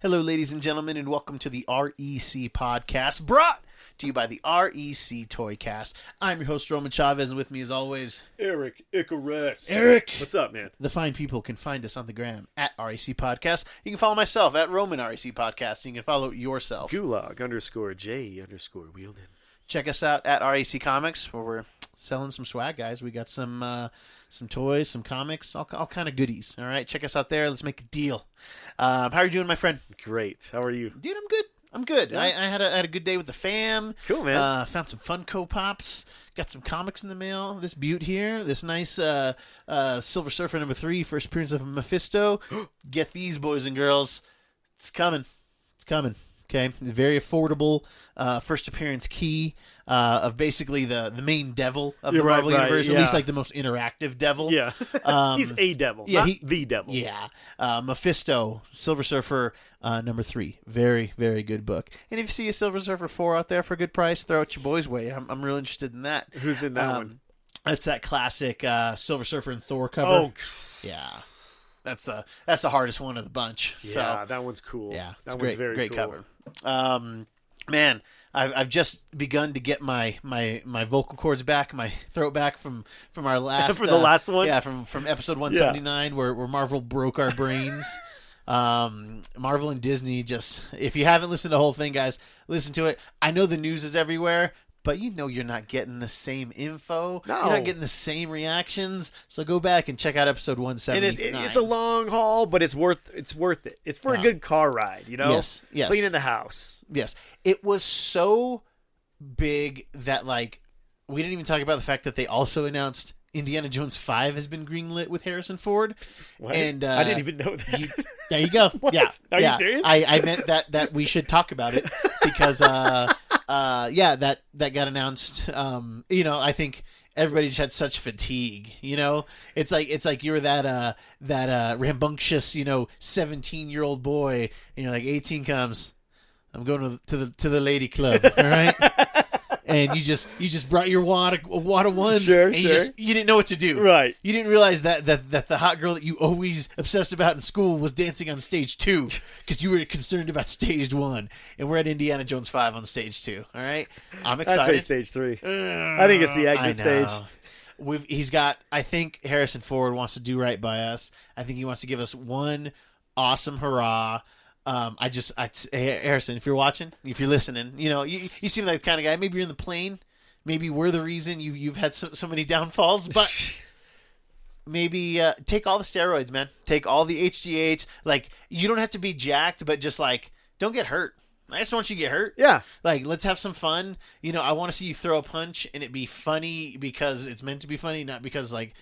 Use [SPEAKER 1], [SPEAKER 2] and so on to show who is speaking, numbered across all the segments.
[SPEAKER 1] Hello, ladies and gentlemen, and welcome to the REC podcast brought to you by the REC Toycast. I'm your host, Roman Chavez, and with me, as always,
[SPEAKER 2] Erik Icarus.
[SPEAKER 1] Erik.
[SPEAKER 2] What's up, man?
[SPEAKER 1] the fine people can find us on the gram at REC Podcast. You can follow myself at Roman REC Podcast. You can follow yourself.
[SPEAKER 2] Gulag underscore J underscore Wielden.
[SPEAKER 1] Check us out at REC Comics, where we're selling some swag, guys. We got some uh, some toys, some comics, all, all kind of goodies. All right, check us out there. Let's make a deal. Um, how are you doing, my friend?
[SPEAKER 2] Great. How are you?
[SPEAKER 1] Dude, I'm good. I'm good. I, I had a I had a good day with the fam.
[SPEAKER 2] Cool, man.
[SPEAKER 1] Uh, found some Funko Pops. Got some comics in the mail. This Butte here. This nice uh, uh, Silver Surfer number three, first appearance of Mephisto. Get these, boys and girls. It's coming. It's coming. Okay, very affordable uh, first appearance key uh, of basically the the main devil of
[SPEAKER 2] You're
[SPEAKER 1] the
[SPEAKER 2] right,
[SPEAKER 1] Marvel
[SPEAKER 2] right,
[SPEAKER 1] universe. At least like the most interactive devil.
[SPEAKER 2] Yeah.
[SPEAKER 1] Um,
[SPEAKER 2] He's a devil.
[SPEAKER 1] yeah,
[SPEAKER 2] not
[SPEAKER 1] he-
[SPEAKER 2] the devil.
[SPEAKER 1] Yeah, uh, Mephisto, Silver Surfer, uh, number three. Very, very good book. And if you see a Silver Surfer four out there for a good price, throw it your boys' way. I'm, I'm real interested in that.
[SPEAKER 2] Who's in that
[SPEAKER 1] Um,
[SPEAKER 2] one?
[SPEAKER 1] That's that classic uh, Silver Surfer and Thor cover.
[SPEAKER 2] Oh,
[SPEAKER 1] yeah, that's the that's the hardest one of the bunch.
[SPEAKER 2] yeah,
[SPEAKER 1] So
[SPEAKER 2] that one's cool.
[SPEAKER 1] yeah,
[SPEAKER 2] that one's
[SPEAKER 1] great,
[SPEAKER 2] very
[SPEAKER 1] great
[SPEAKER 2] cool.
[SPEAKER 1] cover. Um, man, I've, I've just begun to get my, my, my vocal cords back, my throat back from from our last
[SPEAKER 2] From the
[SPEAKER 1] uh,
[SPEAKER 2] last one?
[SPEAKER 1] Yeah, from from episode one seventy nine, where where Marvel broke our brains. um, Marvel and Disney just if you haven't listened to the whole thing, guys, listen to it. I know the news is everywhere. But you know you're not getting the same info.
[SPEAKER 2] No.
[SPEAKER 1] You're not getting the same reactions. So go back and check out episode one
[SPEAKER 2] And it, it, it's a long haul, but it's worth it's worth it. It's for
[SPEAKER 1] Yeah.
[SPEAKER 2] a good car ride, you know.
[SPEAKER 1] Yes, yes.
[SPEAKER 2] Cleaning the house.
[SPEAKER 1] Yes. It was so big that like we didn't even talk about the fact that they also announced Indiana Jones 5 has been greenlit with Harrison Ford.
[SPEAKER 2] What?
[SPEAKER 1] And uh,
[SPEAKER 2] I didn't even know that.
[SPEAKER 1] you- there you go.
[SPEAKER 2] What?
[SPEAKER 1] Yeah.
[SPEAKER 2] Are you serious?
[SPEAKER 1] I, I meant that that we should talk about it because uh uh yeah, that that got announced. Um you know, I think everybody just had such fatigue, you know? It's like it's like you were that uh that uh rambunctious, you know, 17-year-old boy and you're like 18 comes I'm going to the, to the to the lady club, all right? and you just you just brought your wad of, wad of ones,
[SPEAKER 2] Sure,
[SPEAKER 1] and you
[SPEAKER 2] sure.
[SPEAKER 1] just you didn't know what to do.
[SPEAKER 2] Right.
[SPEAKER 1] You didn't realize that that that the hot girl that you always obsessed about in school was dancing on stage two because you were concerned about stage one, and we're at Indiana Jones five on stage two. All right, I'm
[SPEAKER 2] I'd say
[SPEAKER 1] excited.
[SPEAKER 2] stage three. Uh, I think it's the exit stage.
[SPEAKER 1] We've, he's got. I think Harrison Ford wants to do right by us. I think he wants to give us one awesome hurrah. Um, I just, I, hey, Harrison, if you're watching, if you're listening, you know, you, you seem like the kind of guy. Maybe you're in the plane. Maybe we're the reason you you've had so, so many downfalls, but maybe uh, take all the steroids, man. Take all the HGH. Like you don't have to be jacked, but just like don't get hurt. I just want you to get hurt.
[SPEAKER 2] Yeah.
[SPEAKER 1] Like, let's have some fun. You know, I want to see you throw a punch and it be funny because it's meant to be funny, not because like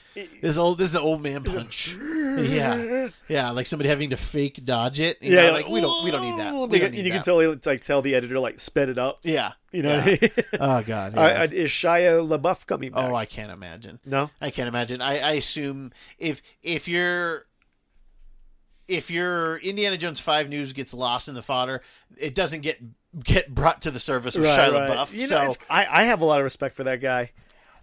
[SPEAKER 1] this old this is an old man punch. yeah, yeah, like somebody having to fake dodge it. You
[SPEAKER 2] Yeah,
[SPEAKER 1] know, like we don't we don't need that. We
[SPEAKER 2] you
[SPEAKER 1] don't
[SPEAKER 2] can-
[SPEAKER 1] need
[SPEAKER 2] you
[SPEAKER 1] that.
[SPEAKER 2] can tell it's like tell the editor like sped it up.
[SPEAKER 1] Yeah,
[SPEAKER 2] You know.
[SPEAKER 1] Yeah.
[SPEAKER 2] I mean?
[SPEAKER 1] oh god. Yeah.
[SPEAKER 2] I- I- is Shia LaBeouf coming oh, back?
[SPEAKER 1] oh, I can't imagine.
[SPEAKER 2] no.
[SPEAKER 1] I can't imagine. I, I assume if if you're if your Indiana Jones five news gets lost in the fodder, it doesn't get get brought to the surface with Shia LaBeouf.
[SPEAKER 2] You know,
[SPEAKER 1] so
[SPEAKER 2] it's- I, I have a lot of respect for that guy.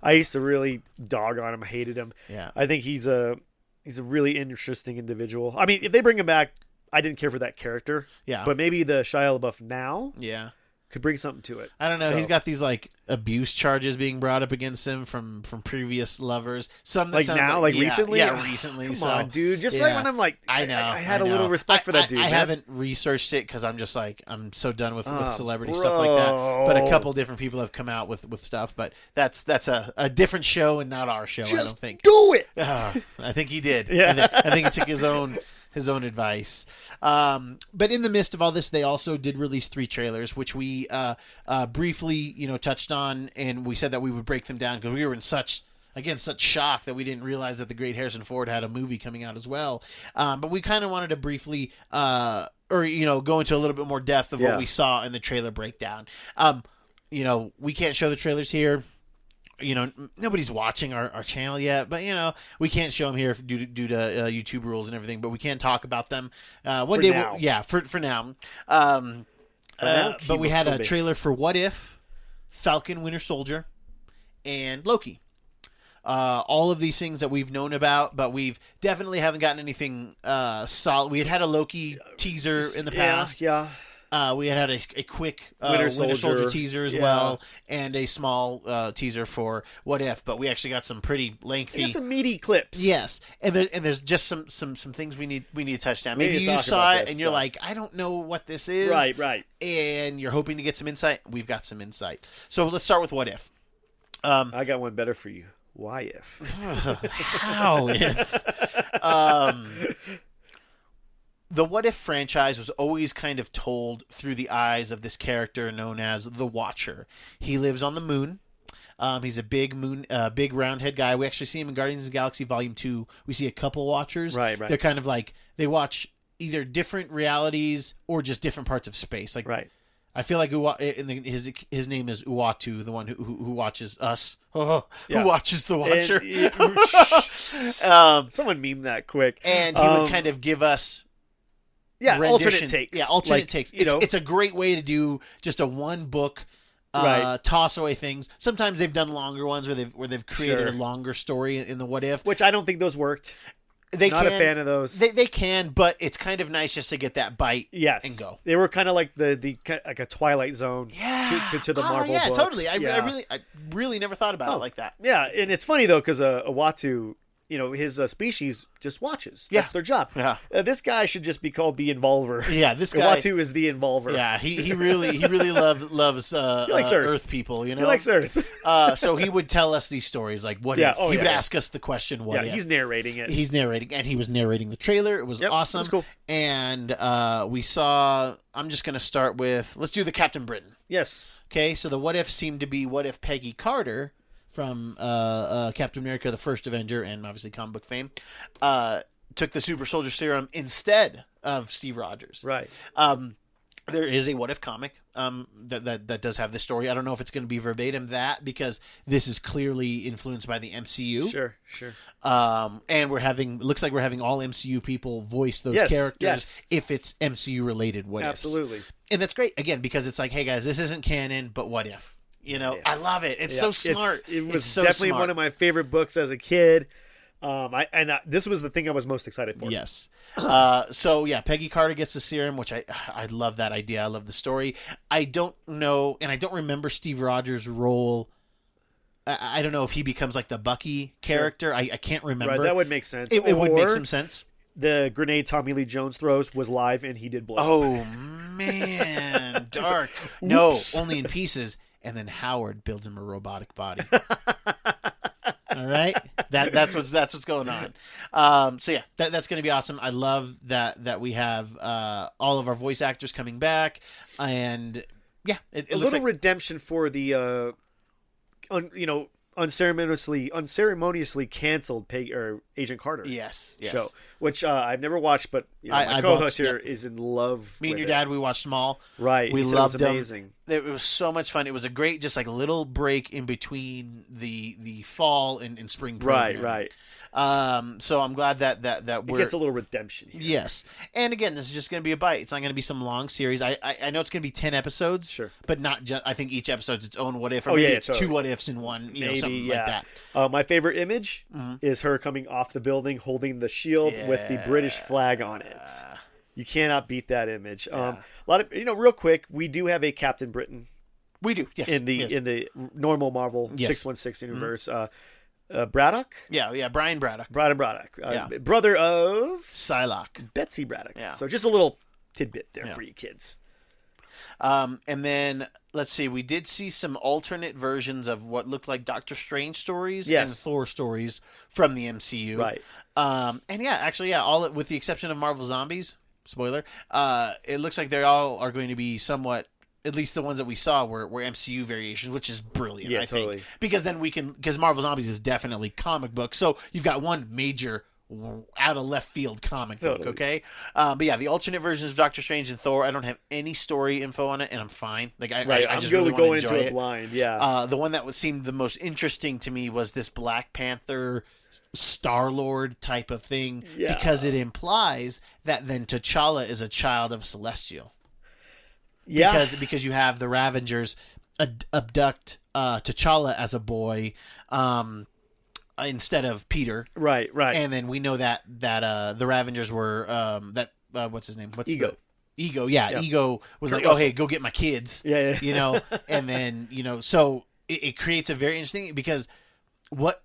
[SPEAKER 2] I used to really dog on him, hated him.
[SPEAKER 1] Yeah.
[SPEAKER 2] I think he's a he's a really interesting individual. I mean, if they bring him back, I didn't care for that character.
[SPEAKER 1] Yeah.
[SPEAKER 2] But maybe the Shia LaBeouf now
[SPEAKER 1] yeah.
[SPEAKER 2] Could bring something to it.
[SPEAKER 1] I don't know.
[SPEAKER 2] So-
[SPEAKER 1] He's got these like abuse charges being brought up against him from from previous lovers. Some that
[SPEAKER 2] like now, like
[SPEAKER 1] yeah,
[SPEAKER 2] recently.
[SPEAKER 1] Yeah,
[SPEAKER 2] Ah,
[SPEAKER 1] recently.
[SPEAKER 2] Come
[SPEAKER 1] so,
[SPEAKER 2] on, dude. Just
[SPEAKER 1] yeah.
[SPEAKER 2] like when I'm like,
[SPEAKER 1] I know.
[SPEAKER 2] I, had
[SPEAKER 1] a
[SPEAKER 2] a little respect for that dude.
[SPEAKER 1] I, I haven't researched it because I'm just like I'm so done with, with
[SPEAKER 2] Ah,
[SPEAKER 1] celebrity stuff like that. But a couple different people have come out with, with stuff. But that's that's a, a different show and not our show. I don't
[SPEAKER 2] Just
[SPEAKER 1] think.
[SPEAKER 2] do it.
[SPEAKER 1] Ah, I think he did.
[SPEAKER 2] Yeah.
[SPEAKER 1] I, thi- I think he took his own his own advice. Um, but in the midst of all this, they also did release three trailers, which we uh, uh, briefly, you know, touched on, and we said that we would break them down because we were in such. Again, such shock that we didn't realize that the great Harrison Ford had a movie coming out as well. Um, but we kind of wanted to briefly, uh, or you know, go into a little bit more depth of
[SPEAKER 2] Yeah.
[SPEAKER 1] what we saw in the trailer breakdown. Um, you know, we can't show the trailers here you know nobody's watching our, our channel yet but you know we can't show them here due to, due to uh, youtube rules and everything but we can talk about them uh, one
[SPEAKER 2] For
[SPEAKER 1] day we'll, yeah for, for now um,
[SPEAKER 2] For
[SPEAKER 1] uh, but we had a trailer for what if falcon winter soldier and loki uh, all of these things that we've known about, but we've definitely haven't gotten anything uh, solid. We had had a Loki teaser in the
[SPEAKER 2] Yeah,
[SPEAKER 1] past.
[SPEAKER 2] yeah.
[SPEAKER 1] Uh, we had had a, a quick uh,
[SPEAKER 2] Winter
[SPEAKER 1] Winter, Soldier.
[SPEAKER 2] Soldier.
[SPEAKER 1] teaser as
[SPEAKER 2] Yeah.
[SPEAKER 1] well, and a small uh, teaser for What If. But we actually got some pretty lengthy.
[SPEAKER 2] some meaty clips.
[SPEAKER 1] Yes, and there, and there's just some, some some things we need we need to touch down. Maybe
[SPEAKER 2] to
[SPEAKER 1] you saw it and you're like, I don't know what this is.
[SPEAKER 2] Right, right.
[SPEAKER 1] And you're hoping to get some insight. We've got some insight. So let's start with What If. Um,
[SPEAKER 2] I got one better for you. Why if?
[SPEAKER 1] How if? Um, the What If franchise was always kind of told through the eyes of this character known as the Watcher. He lives on the moon. Um, he's a big moon, uh, big roundhead guy. We actually see him in Guardians of the Galaxy Volume Two. We see a couple Watchers.
[SPEAKER 2] Right, right.
[SPEAKER 1] They're kind of like they watch either different realities or just different parts of space. Like
[SPEAKER 2] Right.
[SPEAKER 1] I feel like Uwa, in the, his his name is Uatu, the one who who, who watches us, oh,
[SPEAKER 2] Yeah.
[SPEAKER 1] who watches the Watcher.
[SPEAKER 2] And-
[SPEAKER 1] um,
[SPEAKER 2] someone meme that quick.
[SPEAKER 1] and he
[SPEAKER 2] Um,
[SPEAKER 1] would kind of give us
[SPEAKER 2] yeah,
[SPEAKER 1] rendition.
[SPEAKER 2] alternate takes.
[SPEAKER 1] Yeah, alternate
[SPEAKER 2] Like,
[SPEAKER 1] takes.
[SPEAKER 2] You
[SPEAKER 1] It's,
[SPEAKER 2] know,
[SPEAKER 1] it's a great way to do just a one book. Uh,
[SPEAKER 2] Right.
[SPEAKER 1] Toss away things. Sometimes they've done longer ones where they've where they've created
[SPEAKER 2] Sure.
[SPEAKER 1] a longer story in the what if.
[SPEAKER 2] which I don't think those worked.
[SPEAKER 1] They
[SPEAKER 2] Not
[SPEAKER 1] can,
[SPEAKER 2] a fan of those.
[SPEAKER 1] They, they can, but it's kind of nice just to get that bite.
[SPEAKER 2] yes,
[SPEAKER 1] and go.
[SPEAKER 2] They were kind of like the the like a Twilight Zone. to, to, to the
[SPEAKER 1] Oh,
[SPEAKER 2] Marvel.
[SPEAKER 1] yeah,
[SPEAKER 2] books.
[SPEAKER 1] totally. I,
[SPEAKER 2] yeah.
[SPEAKER 1] I really, I really never thought about
[SPEAKER 2] Oh.
[SPEAKER 1] it like that.
[SPEAKER 2] Yeah, and it's funny though because uh, Uatu, you know, his uh, species just watches.
[SPEAKER 1] Yeah.
[SPEAKER 2] That's their job.
[SPEAKER 1] Yeah.
[SPEAKER 2] Uh, this guy should just be called the Involver.
[SPEAKER 1] Yeah, this guy.
[SPEAKER 2] Uatu is the Involver.
[SPEAKER 1] Yeah, he, he really he really love, loves uh,
[SPEAKER 2] likes
[SPEAKER 1] uh,
[SPEAKER 2] Earth.
[SPEAKER 1] Earth people. You know,
[SPEAKER 2] He likes Earth.
[SPEAKER 1] uh, so he would tell us these stories like what
[SPEAKER 2] Yeah,
[SPEAKER 1] if.
[SPEAKER 2] oh,
[SPEAKER 1] he
[SPEAKER 2] yeah,
[SPEAKER 1] would
[SPEAKER 2] yeah.
[SPEAKER 1] ask us the question what
[SPEAKER 2] yeah,
[SPEAKER 1] if.
[SPEAKER 2] he's narrating it.
[SPEAKER 1] He's narrating, and he was narrating the trailer. It was
[SPEAKER 2] Yep,
[SPEAKER 1] awesome.
[SPEAKER 2] that's cool.
[SPEAKER 1] And uh, we saw. I'm just going to start with. Let's do the Captain Britain.
[SPEAKER 2] yes.
[SPEAKER 1] Okay, so the what if seemed to be what if Peggy Carter from uh, uh, Captain America: The First Avenger and obviously comic book fame uh, took the Super Soldier Serum instead of Steve Rogers.
[SPEAKER 2] Right.
[SPEAKER 1] Um, there is a what if comic um, that, that that does have this story. I don't know if it's going to be verbatim that because this is clearly influenced by the MCU.
[SPEAKER 2] Sure. Sure.
[SPEAKER 1] Um, and we're having looks like we're having all MCU people voice those
[SPEAKER 2] Yes,
[SPEAKER 1] characters
[SPEAKER 2] yes.
[SPEAKER 1] if it's MCU related. What ifs.
[SPEAKER 2] Absolutely.
[SPEAKER 1] and that's great again because it's like, hey guys, this isn't canon, but what if? You know, I love it. It's
[SPEAKER 2] Yeah,
[SPEAKER 1] so smart.
[SPEAKER 2] it was
[SPEAKER 1] It's so
[SPEAKER 2] definitely
[SPEAKER 1] smart.
[SPEAKER 2] one of my favorite books as a kid. Um, I and I, this was the thing I was most excited for.
[SPEAKER 1] Yes. Uh, so yeah, Peggy Carter gets the serum, which I I love that idea. I love the story. I don't know, and I don't remember Steve Rogers' role. I, I don't know if he becomes like the Bucky character. I, I can't remember.
[SPEAKER 2] Right, that would make sense.
[SPEAKER 1] it, it would make some sense.
[SPEAKER 2] The grenade Tommy Lee Jones throws was live and he did blow.
[SPEAKER 1] Oh man, dark. No, only in pieces. And then Howard builds him a robotic body. All right, that that's what's that's what's going on. Um, so yeah, that, that's going to be awesome. I love that that we have uh, all of our voice actors coming back, and yeah, it, it
[SPEAKER 2] a little
[SPEAKER 1] like
[SPEAKER 2] redemption for the uh, un, you know unceremoniously unceremoniously canceled Peg, or Agent Carter
[SPEAKER 1] yes, yes.
[SPEAKER 2] show, which uh, I've never watched, but you know,
[SPEAKER 1] I-
[SPEAKER 2] my
[SPEAKER 1] I
[SPEAKER 2] co-host here is in love.
[SPEAKER 1] Me and your
[SPEAKER 2] it.
[SPEAKER 1] dad, we watched them all.
[SPEAKER 2] right?
[SPEAKER 1] We loved
[SPEAKER 2] it
[SPEAKER 1] them.
[SPEAKER 2] was amazing.
[SPEAKER 1] It was so much fun. It was a great, just like little break in between the the fall and, and spring.
[SPEAKER 2] Right, right.
[SPEAKER 1] Um, so I'm glad that that that we're
[SPEAKER 2] gets a little redemption here.
[SPEAKER 1] Yes, and again, this is just going to be a bite. It's not going to be some long series. I, I I know it's going to be ten episodes,
[SPEAKER 2] Sure.
[SPEAKER 1] but not just. I think each episode's its own what if, or
[SPEAKER 2] Oh,
[SPEAKER 1] maybe
[SPEAKER 2] yeah,
[SPEAKER 1] it's
[SPEAKER 2] totally.
[SPEAKER 1] two what ifs in one. You know,
[SPEAKER 2] Maybe,
[SPEAKER 1] something
[SPEAKER 2] yeah.
[SPEAKER 1] like that.
[SPEAKER 2] Uh, my favorite image
[SPEAKER 1] Mm-hmm.
[SPEAKER 2] is her coming off the building holding the shield with the British flag on it. You cannot beat that image. Um, a lot of you know, real quick, we do have a Captain Britain
[SPEAKER 1] We do, yes,
[SPEAKER 2] in the
[SPEAKER 1] yes.
[SPEAKER 2] in the normal Marvel.
[SPEAKER 1] Mm-hmm.
[SPEAKER 2] six one six universe. Uh, uh, Braddock,
[SPEAKER 1] yeah, yeah. Brian Braddock,
[SPEAKER 2] Brian Braddock, uh,
[SPEAKER 1] Yeah.
[SPEAKER 2] brother of
[SPEAKER 1] Psylocke,
[SPEAKER 2] Betsy Braddock.
[SPEAKER 1] Yeah.
[SPEAKER 2] So just a little tidbit there
[SPEAKER 1] Yeah.
[SPEAKER 2] for you kids.
[SPEAKER 1] Um, and then let's see. We did see some alternate versions of what looked like Doctor Strange stories and Thor stories from the MCU.
[SPEAKER 2] Right.
[SPEAKER 1] Um, and yeah, actually, yeah, all with the exception of Marvel Zombies. Spoiler. Uh, it looks like they all are going to be somewhat. At least the ones that we saw were, were MCU variations, which is brilliant.
[SPEAKER 2] Yeah,
[SPEAKER 1] I
[SPEAKER 2] totally.
[SPEAKER 1] think because then we can because Marvel Zombies is definitely comic book, so you've got one major out of left field comic book. Okay, um, but yeah, the alternate versions of Doctor Strange and Thor. I don't have any story info on it, and I'm fine. Like I,
[SPEAKER 2] Right.
[SPEAKER 1] I, I just really
[SPEAKER 2] going into
[SPEAKER 1] it.
[SPEAKER 2] blind. Yeah.
[SPEAKER 1] Uh, the one that was seemed the most interesting to me was this Black Panther Star Lord type of thing
[SPEAKER 2] Yeah.
[SPEAKER 1] because it implies that then T'Challa is a child of Celestial
[SPEAKER 2] yeah.
[SPEAKER 1] because because you have the Ravagers abduct uh, T'Challa as a boy. Um, instead of Peter.
[SPEAKER 2] Right, right.
[SPEAKER 1] And then we know that that uh, the Ravagers were um, that uh, what's his name? What's
[SPEAKER 2] Ego.
[SPEAKER 1] The, Ego, yeah,
[SPEAKER 2] Yeah.
[SPEAKER 1] Ego was
[SPEAKER 2] Kurt
[SPEAKER 1] like, "Oh, hey, go get my kids."
[SPEAKER 2] Yeah, yeah.
[SPEAKER 1] you know, and then you know, so it, it creates a very interesting because what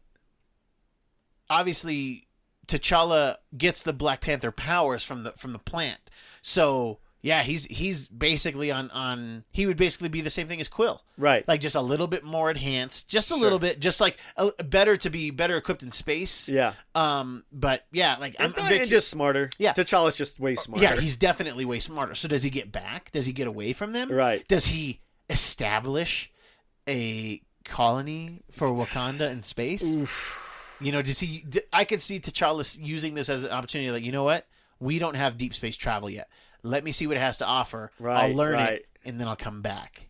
[SPEAKER 1] obviously T'Challa gets the Black Panther powers from the from the plant, so yeah, he's he's basically on on he would basically be the same thing as Quill,
[SPEAKER 2] Right.
[SPEAKER 1] Like just a little bit more enhanced, just a little bit, just like a, better to be better equipped in space.
[SPEAKER 2] yeah.
[SPEAKER 1] Um, but yeah, like I'm, I'm
[SPEAKER 2] and just smarter.
[SPEAKER 1] Yeah.
[SPEAKER 2] T'Challa's just way smarter.
[SPEAKER 1] yeah, he's definitely way smarter. So does he get back? Does he get away from them?
[SPEAKER 2] Right.
[SPEAKER 1] Does he establish a colony for Wakanda in space? You know, does he? d- I could see T'Challa using this as an opportunity. Like, you know what? We don't have deep space travel yet. Let me see what it has to offer. I'll learn
[SPEAKER 2] right.
[SPEAKER 1] it, and then I'll come back.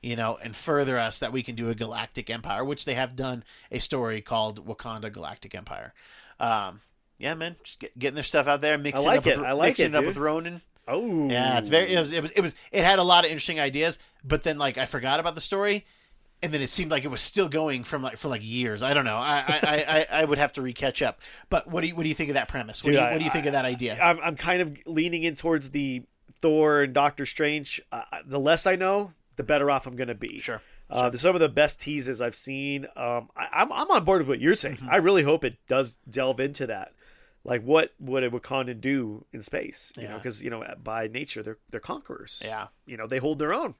[SPEAKER 1] You know, and further us that we can do a galactic empire, which they have done a story called Wakanda Galactic Empire. Um, yeah, man, just get, getting their stuff out there, mixing
[SPEAKER 2] like
[SPEAKER 1] up with,
[SPEAKER 2] it. I like
[SPEAKER 1] mixing
[SPEAKER 2] it,
[SPEAKER 1] it up with Ronan.
[SPEAKER 2] Oh.
[SPEAKER 1] Yeah, it's very. It was, it was. It was. It had a lot of interesting ideas, but then like I forgot about the story, and then it seemed like it was still going from like for like years. I don't know. I I, I, I, I would have to recatch up. But what do you what do you think of that premise? What,
[SPEAKER 2] Dude,
[SPEAKER 1] do, you,
[SPEAKER 2] I-
[SPEAKER 1] what do you think of that idea?
[SPEAKER 2] I'm, I'm kind of leaning in towards the Thor and Doctor Strange. Uh, the less I know, the better off I'm going to be.
[SPEAKER 1] Sure.
[SPEAKER 2] Uh, there's some of the best teases I've seen. Um, I, I'm I'm on board with what you're saying.
[SPEAKER 1] Mm-hmm.
[SPEAKER 2] I really hope it does delve into that. Like what would a Wakandan do in space? You know, because you know by nature they're they're conquerors.
[SPEAKER 1] Yeah.
[SPEAKER 2] You know they hold their own.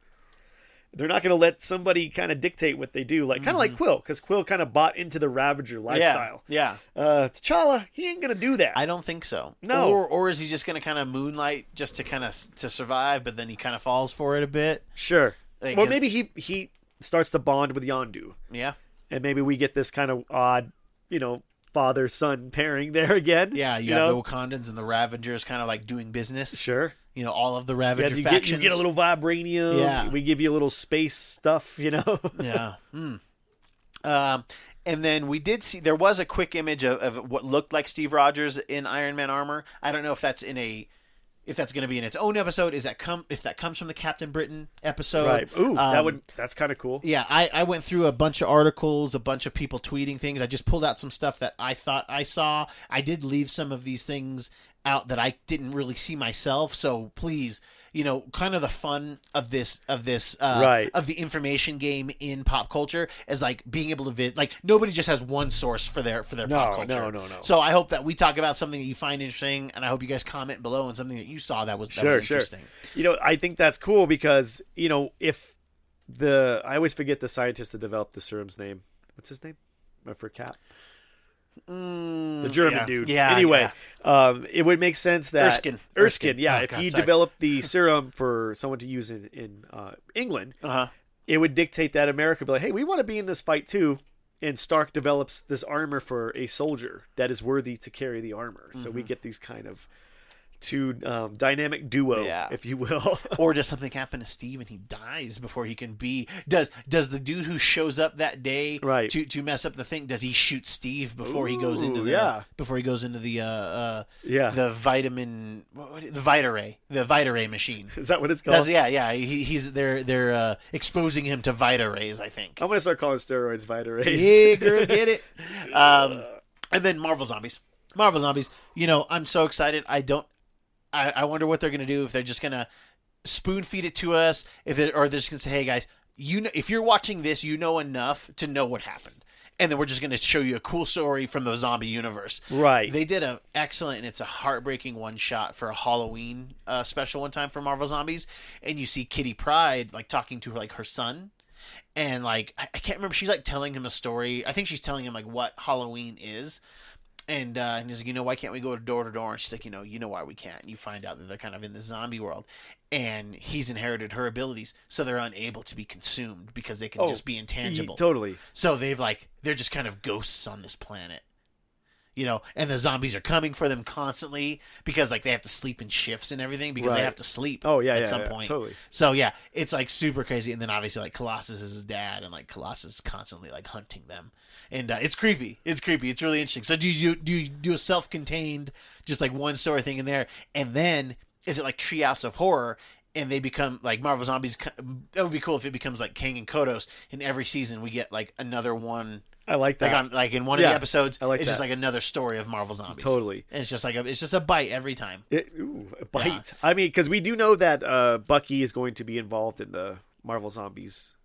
[SPEAKER 2] They're not going to let somebody kind of dictate what they do, like kind of
[SPEAKER 1] Mm-hmm.
[SPEAKER 2] like Quill, because Quill kind of bought into the Ravager lifestyle.
[SPEAKER 1] Yeah.
[SPEAKER 2] Uh, T'Challa, he ain't going to do that.
[SPEAKER 1] I don't think so.
[SPEAKER 2] No.
[SPEAKER 1] Or or is he just going to kind of moonlight just to kind of to survive, but then he kind of falls for it a bit?
[SPEAKER 2] Sure.
[SPEAKER 1] Like,
[SPEAKER 2] well,
[SPEAKER 1] is-
[SPEAKER 2] maybe he he starts to bond with Yondu,
[SPEAKER 1] Yeah.
[SPEAKER 2] and maybe we get this kind of odd, you know, father son pairing there again.
[SPEAKER 1] Yeah. You,
[SPEAKER 2] know?
[SPEAKER 1] have the Wakandans and the Ravagers kind of like doing business.
[SPEAKER 2] sure.
[SPEAKER 1] You know, all of the
[SPEAKER 2] Yeah,
[SPEAKER 1] Ravager
[SPEAKER 2] you, get,
[SPEAKER 1] factions.
[SPEAKER 2] you get a little vibranium.
[SPEAKER 1] Yeah.
[SPEAKER 2] We give you a little space stuff. You know.
[SPEAKER 1] yeah. Hmm. Um, and then we did see there was a quick image of, of what looked like Steve Rogers in Iron Man armor. I don't know if that's in a if that's going to be in its own episode. Is that come if that comes from the Captain Britain episode?
[SPEAKER 2] right. Ooh, that
[SPEAKER 1] Um,
[SPEAKER 2] would that's kind of cool.
[SPEAKER 1] Yeah, I, I went through a bunch of articles, a bunch of people tweeting things. I just pulled out some stuff that I thought I saw. I did leave some of these things out that I didn't really see myself. So please, you know, kind of the fun of this of this uh,
[SPEAKER 2] Right.
[SPEAKER 1] of the information game in pop culture is like being able to vid like nobody just has one source for their for their
[SPEAKER 2] No,
[SPEAKER 1] pop culture.
[SPEAKER 2] no, no, no.
[SPEAKER 1] So I hope that we talk about something that you find interesting, and I hope you guys comment below on something that you saw that was that
[SPEAKER 2] Sure,
[SPEAKER 1] was
[SPEAKER 2] sure.
[SPEAKER 1] interesting.
[SPEAKER 2] You know, I think that's cool because you know if the I always forget the scientist that developed the serum's name. What's his name? For For Cap. the German
[SPEAKER 1] Mm, yeah.
[SPEAKER 2] dude.
[SPEAKER 1] Yeah,
[SPEAKER 2] Anyway, um, it would make sense that
[SPEAKER 1] Erskine.
[SPEAKER 2] Erskine,
[SPEAKER 1] Erskine.
[SPEAKER 2] yeah.
[SPEAKER 1] Oh,
[SPEAKER 2] if
[SPEAKER 1] God,
[SPEAKER 2] he
[SPEAKER 1] sorry.
[SPEAKER 2] developed the serum for someone to use in in uh, England,
[SPEAKER 1] Uh huh.
[SPEAKER 2] it would dictate that America would be like, hey, we want to be in this fight too. And Stark develops this armor for a soldier that is worthy to carry the armor. So
[SPEAKER 1] Mm-hmm.
[SPEAKER 2] we get these kind of two um, dynamic duo,
[SPEAKER 1] Yeah.
[SPEAKER 2] if you will.
[SPEAKER 1] or does something happen to Steve and he dies before he can be? Does does the dude who shows up that day
[SPEAKER 2] Right.
[SPEAKER 1] to to mess up the thing? Does he shoot Steve before he goes into the
[SPEAKER 2] yeah.
[SPEAKER 1] before he goes into the uh, uh
[SPEAKER 2] Yeah.
[SPEAKER 1] the vitamin what- the Vitaray the Vitaray machine?
[SPEAKER 2] is that what it's called?
[SPEAKER 1] That's, yeah, yeah. He, he's they're they're uh, exposing him to Vitarays. I think.
[SPEAKER 2] I'm gonna start calling steroids Vitarays.
[SPEAKER 1] Yeah, girl, get it. Um, and then Marvel Zombies. Marvel Zombies. You know, I'm so excited. I don't. I, I wonder what they're gonna do if they're just gonna spoon feed it to us, if it, or they're just gonna say, "Hey guys, you know, if you're watching this, you know enough to know what happened." And then we're just going to show you a cool story from the zombie universe.
[SPEAKER 2] Right.
[SPEAKER 1] They did a excellent, and it's a heartbreaking one shot for a Halloween uh, special one time for Marvel Zombies, and you see Kitty Pryde like talking to her like her son, and like I, I can't remember. She's like telling him a story. I think she's telling him like what Halloween is, and uh, and he's like, you know, why can't we go door to door? And she's like, you know, you know why we can't. And you find out that they're kind of in the zombie world, and he's inherited her abilities, so they're unable to be consumed because they can
[SPEAKER 2] Oh,
[SPEAKER 1] just be intangible.
[SPEAKER 2] Totally.
[SPEAKER 1] So they've like they're just kind of ghosts on this planet. You know, and the zombies are coming for them constantly because like they have to sleep in shifts and everything because they have to sleep.
[SPEAKER 2] Oh, yeah,
[SPEAKER 1] at
[SPEAKER 2] yeah,
[SPEAKER 1] some
[SPEAKER 2] yeah,
[SPEAKER 1] point.
[SPEAKER 2] totally.
[SPEAKER 1] So yeah, it's like super crazy, and then obviously like Colossus is his dad, and like Colossus is constantly like hunting them, and uh, it's creepy. It's creepy. It's really interesting. So do you do you do a self-contained just like one story thing in there, and then is it like Treehouse of Horror? And they become like Marvel Zombies. That would be cool if it becomes like Kang and Kodos. In every season, we get like another one.
[SPEAKER 2] I like that.
[SPEAKER 1] Like on like in one of the episodes,
[SPEAKER 2] I like
[SPEAKER 1] it's just like another story of Marvel Zombies.
[SPEAKER 2] Totally.
[SPEAKER 1] and it's just like a, it's just a bite every time.
[SPEAKER 2] It, ooh, a bite. I mean, because we do know that uh, Bucky is going to be involved in the Marvel Zombies.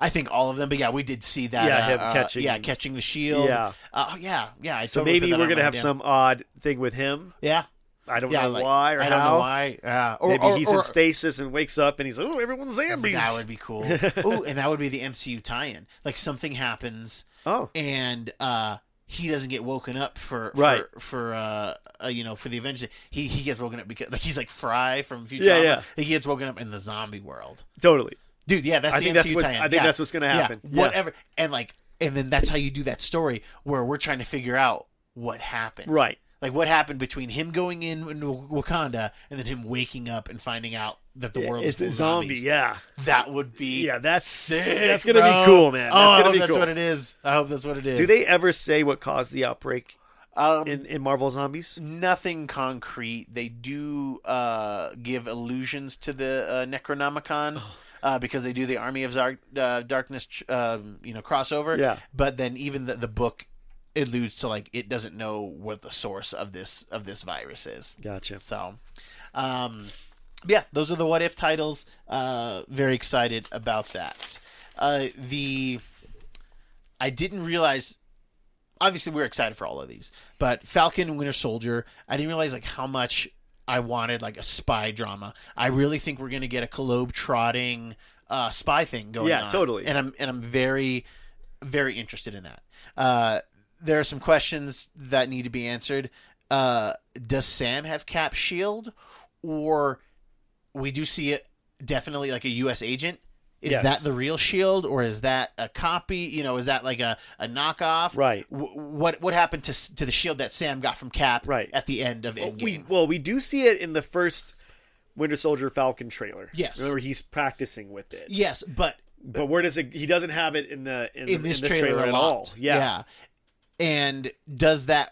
[SPEAKER 1] I think all of them, but yeah, we did see that.
[SPEAKER 2] Yeah,
[SPEAKER 1] uh,
[SPEAKER 2] him
[SPEAKER 1] uh,
[SPEAKER 2] catching-
[SPEAKER 1] yeah, catching the shield.
[SPEAKER 2] Yeah.
[SPEAKER 1] uh, yeah, yeah. I
[SPEAKER 2] So maybe we're gonna have some odd thing with him.
[SPEAKER 1] Yeah,
[SPEAKER 2] I don't
[SPEAKER 1] yeah.
[SPEAKER 2] know
[SPEAKER 1] like,
[SPEAKER 2] why or
[SPEAKER 1] I
[SPEAKER 2] how.
[SPEAKER 1] don't know why. Yeah, or,
[SPEAKER 2] Maybe
[SPEAKER 1] or-
[SPEAKER 2] he's
[SPEAKER 1] or-
[SPEAKER 2] in stasis and wakes up and he's like, "Oh, everyone's zombies."
[SPEAKER 1] That would be cool. Ooh, and that would be the MCU tie-in. Like something happens,
[SPEAKER 2] Oh,
[SPEAKER 1] and uh, he doesn't get woken up for
[SPEAKER 2] Right.
[SPEAKER 1] for, for uh, uh, you know for the Avengers. He he gets woken up because like he's like Fry from Futurama.
[SPEAKER 2] Yeah, yeah.
[SPEAKER 1] He gets woken up in the zombie world.
[SPEAKER 2] totally.
[SPEAKER 1] Dude, yeah, that's
[SPEAKER 2] I
[SPEAKER 1] the
[SPEAKER 2] think
[SPEAKER 1] MCU
[SPEAKER 2] that's what-
[SPEAKER 1] tie-in.
[SPEAKER 2] I think
[SPEAKER 1] Yeah.
[SPEAKER 2] that's what's gonna
[SPEAKER 1] Yeah,
[SPEAKER 2] happen. Yeah.
[SPEAKER 1] Whatever, and like, and then that's how you do that story where we're trying to figure out what happened.
[SPEAKER 2] Right.
[SPEAKER 1] Like what happened between him going in Wakanda and then him waking up and finding out that the world is
[SPEAKER 2] a zombie.
[SPEAKER 1] zombies.
[SPEAKER 2] Yeah.
[SPEAKER 1] That would be
[SPEAKER 2] Yeah, that's-
[SPEAKER 1] sick,
[SPEAKER 2] that's gonna be cool, man.
[SPEAKER 1] oh,
[SPEAKER 2] That's
[SPEAKER 1] I hope
[SPEAKER 2] be
[SPEAKER 1] that's
[SPEAKER 2] cool.
[SPEAKER 1] what it is. I hope that's what it is.
[SPEAKER 2] Do they ever say what caused the outbreak
[SPEAKER 1] Um,
[SPEAKER 2] in, in Marvel Zombies?
[SPEAKER 1] nothing concrete. They do uh, give allusions to the uh, Necronomicon.
[SPEAKER 2] Oh.
[SPEAKER 1] Uh, because they do the Army of Zar- uh, Darkness, um, you know, crossover.
[SPEAKER 2] Yeah.
[SPEAKER 1] But then even the, the book alludes to like it doesn't know what the source of this of this virus is.
[SPEAKER 2] Gotcha.
[SPEAKER 1] So, um, yeah, those are the what if titles. Uh, very excited about that. Uh, the I didn't realize. Obviously, we are excited for all of these, but Falcon and Winter Soldier. I didn't realize like how much I wanted like a spy drama. I really think we're gonna get a globe trotting uh, spy thing going
[SPEAKER 2] Yeah,
[SPEAKER 1] on.
[SPEAKER 2] totally.
[SPEAKER 1] And I'm and I'm very very interested in that. Uh, there are some questions that need to be answered. Uh, does Sam have Cap shield, or we do see it definitely like a U.S. agent? Is
[SPEAKER 2] Yes.
[SPEAKER 1] that the real shield, or is that a copy? You know, is that like a, a knockoff?
[SPEAKER 2] Right.
[SPEAKER 1] W- what what happened to to the shield that Sam got from Cap?
[SPEAKER 2] Right.
[SPEAKER 1] At the end of Endgame.
[SPEAKER 2] We well, we do see it in the first Winter Soldier Falcon trailer.
[SPEAKER 1] Yes.
[SPEAKER 2] Remember he's practicing with it.
[SPEAKER 1] yes, but
[SPEAKER 2] But where does it? He doesn't have it in the in,
[SPEAKER 1] in this,
[SPEAKER 2] in
[SPEAKER 1] trailer,
[SPEAKER 2] at all. Yeah.
[SPEAKER 1] yeah. And does that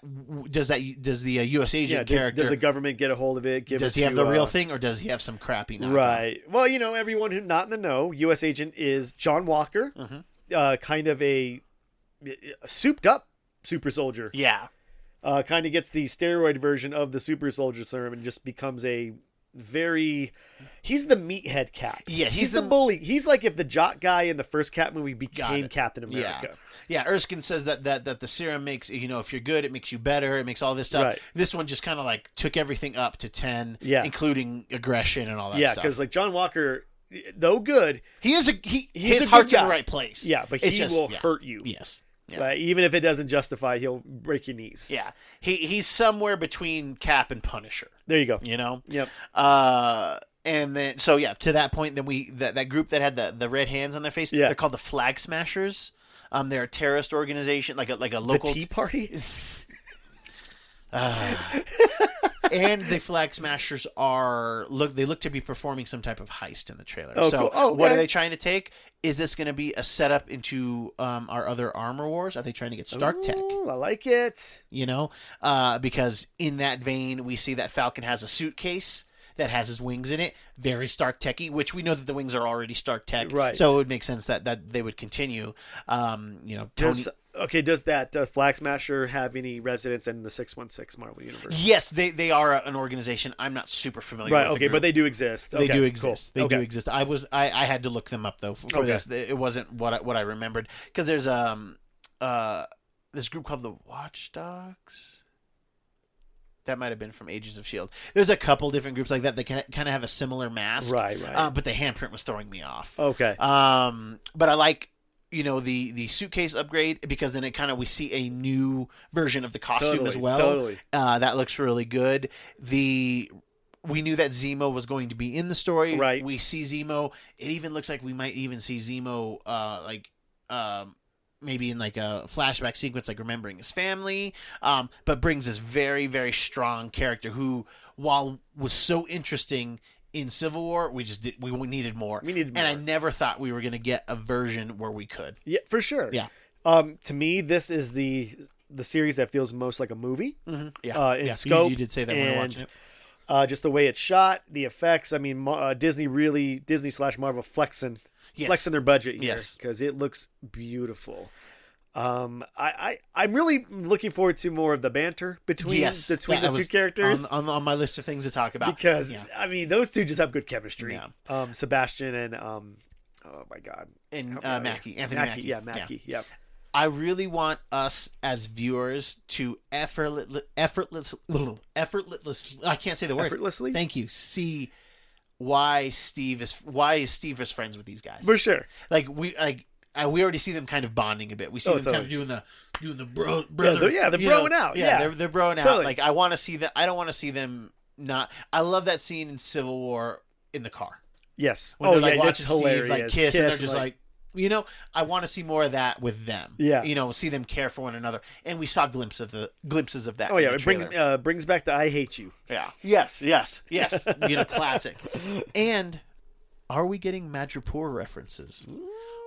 [SPEAKER 1] does that does the uh, U.S.
[SPEAKER 2] Yeah,
[SPEAKER 1] agent
[SPEAKER 2] did-
[SPEAKER 1] character
[SPEAKER 2] Does the government get a hold of it? Give
[SPEAKER 1] does
[SPEAKER 2] it
[SPEAKER 1] he have
[SPEAKER 2] to,
[SPEAKER 1] the real
[SPEAKER 2] uh,
[SPEAKER 1] thing, or does he have some crappy knockoff?
[SPEAKER 2] Right. Well, you know, everyone who not in the know, U.S. agent is John Walker,
[SPEAKER 1] Mm-hmm.
[SPEAKER 2] uh, kind of a, a souped up super soldier.
[SPEAKER 1] Yeah.
[SPEAKER 2] Uh, kind of gets the steroid version of the super soldier serum and just becomes a very. He's the meathead cap.
[SPEAKER 1] Yeah,
[SPEAKER 2] he's,
[SPEAKER 1] he's
[SPEAKER 2] the,
[SPEAKER 1] the-
[SPEAKER 2] bully. He's like if the jock guy in the first Cap movie became. Captain America.
[SPEAKER 1] Yeah. Yeah, Erskine says that, that that the serum makes you know if you're good, it makes you better. It makes all this stuff.
[SPEAKER 2] Right.
[SPEAKER 1] This one just kind of like took everything up to ten,
[SPEAKER 2] Yeah.
[SPEAKER 1] including aggression and all that
[SPEAKER 2] Yeah, because like John Walker, though good,
[SPEAKER 1] he is a he. His
[SPEAKER 2] a
[SPEAKER 1] heart's in the right place.
[SPEAKER 2] yeah, but
[SPEAKER 1] It's
[SPEAKER 2] he
[SPEAKER 1] just-
[SPEAKER 2] will
[SPEAKER 1] yeah.
[SPEAKER 2] hurt you.
[SPEAKER 1] Yes. Yeah.
[SPEAKER 2] Even if it doesn't justify, he'll break your knees.
[SPEAKER 1] Yeah. He he's somewhere between Cap and Punisher.
[SPEAKER 2] There you go.
[SPEAKER 1] You know.
[SPEAKER 2] Yep.
[SPEAKER 1] Uh, and then so yeah, to that point, then we that, that group that had the, the red hands on their face.
[SPEAKER 2] Yeah.
[SPEAKER 1] They're called the Flag Smashers. Um, they're a terrorist organization, like a like a
[SPEAKER 2] The
[SPEAKER 1] local
[SPEAKER 2] Tea Party.
[SPEAKER 1] and the flag smashers are look they look to be performing some type of heist in the trailer.
[SPEAKER 2] Oh,
[SPEAKER 1] so
[SPEAKER 2] cool. Oh,
[SPEAKER 1] what are they trying to take? Is this going to be a setup into um, our other armor wars? Are they trying to get stark tech?
[SPEAKER 2] I like it.
[SPEAKER 1] you know? Uh, because in that vein we see that falcon has a suitcase that has his wings in it very stark techy which we know that the wings are already stark tech
[SPEAKER 2] Right.
[SPEAKER 1] so it would make sense that, that they would continue um, you know Tony,
[SPEAKER 2] Does okay? Does that uh, Flag Smasher have any residence in the six one six Marvel universe?
[SPEAKER 1] yes they, they are an organization i'm not super familiar
[SPEAKER 2] Right. Okay, but they do exist.
[SPEAKER 1] They
[SPEAKER 2] Okay,
[SPEAKER 1] do
[SPEAKER 2] cool.
[SPEAKER 1] exist. They
[SPEAKER 2] Okay.
[SPEAKER 1] do exist. I was I, I had to look them up though for, for
[SPEAKER 2] Okay.
[SPEAKER 1] this. It wasn't what I, what I remembered because there's um uh this group called the Watchdogs. That might have been from Agents of Shield. There's a couple different groups like that that kind of have a similar mask,
[SPEAKER 2] Right, right.
[SPEAKER 1] Uh, but the handprint was throwing me off.
[SPEAKER 2] Okay.
[SPEAKER 1] Um, but I like you know the the suitcase upgrade because then it kind of we see a new version of the costume
[SPEAKER 2] Totally,
[SPEAKER 1] as well.
[SPEAKER 2] totally.
[SPEAKER 1] Uh, that looks really good. The we knew that Zemo was going to be in the story.
[SPEAKER 2] Right.
[SPEAKER 1] We see Zemo. It even looks like we might even see Zemo uh like um maybe in like a flashback sequence like remembering his family um but brings this very very strong character who while was so interesting in Civil War we just did, we needed more.
[SPEAKER 2] We needed
[SPEAKER 1] And I never thought we were going to get a version where we could.
[SPEAKER 2] Yeah, for sure.
[SPEAKER 1] Yeah.
[SPEAKER 2] Um, to me, this is the the series that feels most like a movie.
[SPEAKER 1] Yeah.
[SPEAKER 2] Uh, in
[SPEAKER 1] yeah. You-
[SPEAKER 2] scope
[SPEAKER 1] You, did say that when we were watching it.
[SPEAKER 2] Uh, just the way it's shot, the effects. I mean, uh, Disney really Disney slash Marvel flexing yes. flexing their budget here because yes. it looks beautiful. Um, I, I I'm really looking forward to more of the banter between yes, between the two characters
[SPEAKER 1] on, on, on, my list of things to talk about
[SPEAKER 2] because yeah. I mean those two just have good chemistry. Yeah. Um, Sebastian and um, oh my god,
[SPEAKER 1] and uh, Mackie, Anthony Mackie, Mackie.
[SPEAKER 2] yeah, Mackie, yeah. Yep.
[SPEAKER 1] I really want us as viewers to effortless, effortless, effortless. I can't say the word.
[SPEAKER 2] Effortlessly.
[SPEAKER 1] Thank you. See why Steve is why is Steve is friends with these guys.
[SPEAKER 2] For sure.
[SPEAKER 1] Like we like uh, we already see them kind of bonding a bit. We see oh, them totally. kind of doing the doing the bro
[SPEAKER 2] brother. Yeah, they're, yeah, they're broing know, out. Yeah, yeah,
[SPEAKER 1] they're they're broing totally. out. Like I want to see that. I don't want to see them not. I love that scene in Civil War in the car.
[SPEAKER 2] Yes.
[SPEAKER 1] When oh, they're, like, yeah, watching Steve like kiss, kiss, and they're just like, like you know, I want to see more of that with them.
[SPEAKER 2] Yeah,
[SPEAKER 1] you know, see them care for one another, and we saw glimpses of the glimpses of that.
[SPEAKER 2] Oh yeah, it brings uh, brings back the "I hate you."
[SPEAKER 1] Yeah. Yes. Yes. Yes. you know, classic. And are we getting Madripoor references?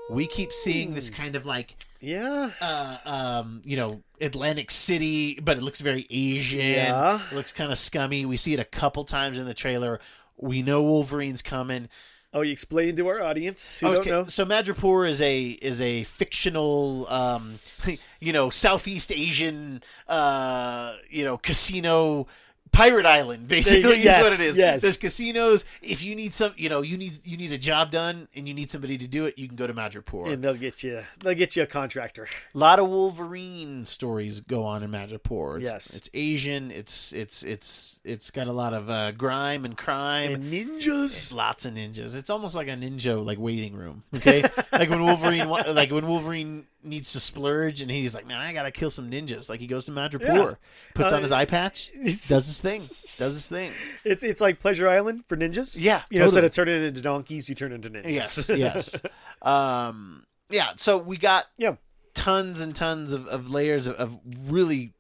[SPEAKER 1] We keep seeing this kind of like
[SPEAKER 2] yeah,
[SPEAKER 1] uh, um, you know, Atlantic City, but it looks very Asian. Yeah, it looks kind of scummy. We see it a couple times in the trailer. We know Wolverine's coming.
[SPEAKER 2] Oh, you explain to our audience who okay. don't know.
[SPEAKER 1] So Madripoor is a is a fictional, um, you know, Southeast Asian, uh, you know, casino pirate island basically yes, is what it is.
[SPEAKER 2] yes.
[SPEAKER 1] there's casinos. If you need some you know you need you need a job done and you need somebody to do it you can go to madripoor.
[SPEAKER 2] And they'll get you they'll get you a contractor.
[SPEAKER 1] A lot of wolverine stories go on in madripoor. It's,
[SPEAKER 2] yes.
[SPEAKER 1] it's asian. It's it's it's it's got a lot of uh, grime and crime.
[SPEAKER 2] And ninjas.
[SPEAKER 1] And lots of ninjas. It's almost like a ninja like waiting room okay? Like when wolverine like when wolverine needs to splurge, and he's like, "Man, I gotta kill some ninjas." Like he goes to Madripoor, yeah. puts uh, on his eye patch, does his thing, does his thing.
[SPEAKER 2] It's it's like Pleasure Island for ninjas.
[SPEAKER 1] Yeah,
[SPEAKER 2] you totally. know, instead of turning into donkeys, you turn into ninjas.
[SPEAKER 1] Yes, yes. um, yeah. So we got
[SPEAKER 2] yeah
[SPEAKER 1] tons and tons of, of layers of, of really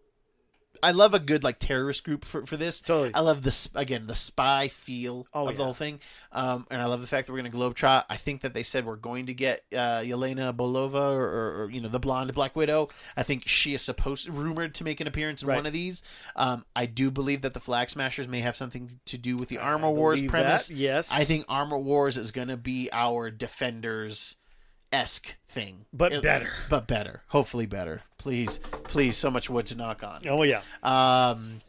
[SPEAKER 1] I love a good like terrorist group for, for this.
[SPEAKER 2] Totally.
[SPEAKER 1] I love this again the spy feel
[SPEAKER 2] oh,
[SPEAKER 1] of
[SPEAKER 2] yeah.
[SPEAKER 1] the whole thing, um, and I love the fact that we're going to globetrot. I think that they said we're going to get uh, Yelena Belova or, or, or, you know the blonde Black Widow. I think she is supposed rumored to make an appearance in right. one of these. Um, I do believe that the Flag Smashers may have something to do with the Armor Wars premise.
[SPEAKER 2] That, yes,
[SPEAKER 1] I think Armor Wars is going to be our Defenders esque thing,
[SPEAKER 2] but it, better,
[SPEAKER 1] but better. Hopefully, better. Please, please. So much wood to knock on.
[SPEAKER 2] Oh yeah.
[SPEAKER 1] Um,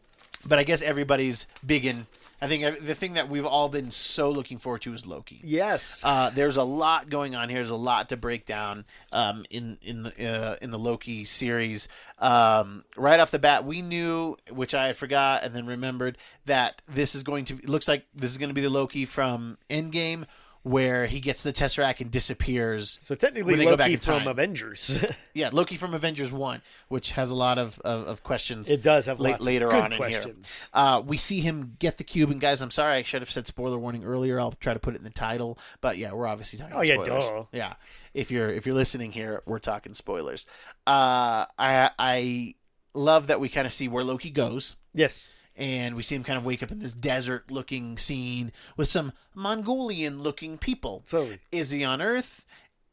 [SPEAKER 1] but I guess everybody's big in. I think the thing that we've all been so looking forward to is Loki.
[SPEAKER 2] Yes.
[SPEAKER 1] Uh, there's a lot going on here. There's a lot to break down um, in in the uh, in the Loki series. Um, right off the bat, we knew, which I forgot and then remembered, that this is going to looks like this is going to be the Loki from Endgame where he gets the Tesseract and disappears.
[SPEAKER 2] So technically, Loki from Avengers.
[SPEAKER 1] yeah, Loki from Avengers One, which has a lot of, of, of questions.
[SPEAKER 2] It does have
[SPEAKER 1] la- later
[SPEAKER 2] on
[SPEAKER 1] questions. in here. Uh, we see him get the cube, and guys, I'm sorry, I should have said spoiler warning earlier. I'll try to put it in the title, but yeah, we're obviously talking. Oh
[SPEAKER 2] yeah, duh.
[SPEAKER 1] Yeah, if you're if you're listening here, we're talking spoilers. Uh, I I love that we kind of see where Loki goes.
[SPEAKER 2] Yes
[SPEAKER 1] and we see him kind of wake up in this desert looking scene with some Mongolian looking people.
[SPEAKER 2] So
[SPEAKER 1] is he on Earth?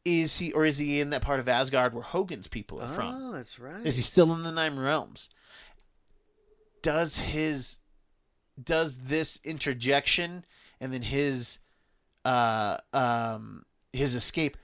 [SPEAKER 1] Is he or is he in that part of Asgard where Hogun's people are
[SPEAKER 2] oh,
[SPEAKER 1] from?
[SPEAKER 2] Oh, that's right.
[SPEAKER 1] Is he still in the Nine Realms? Does his does this interjection and then his uh um his escape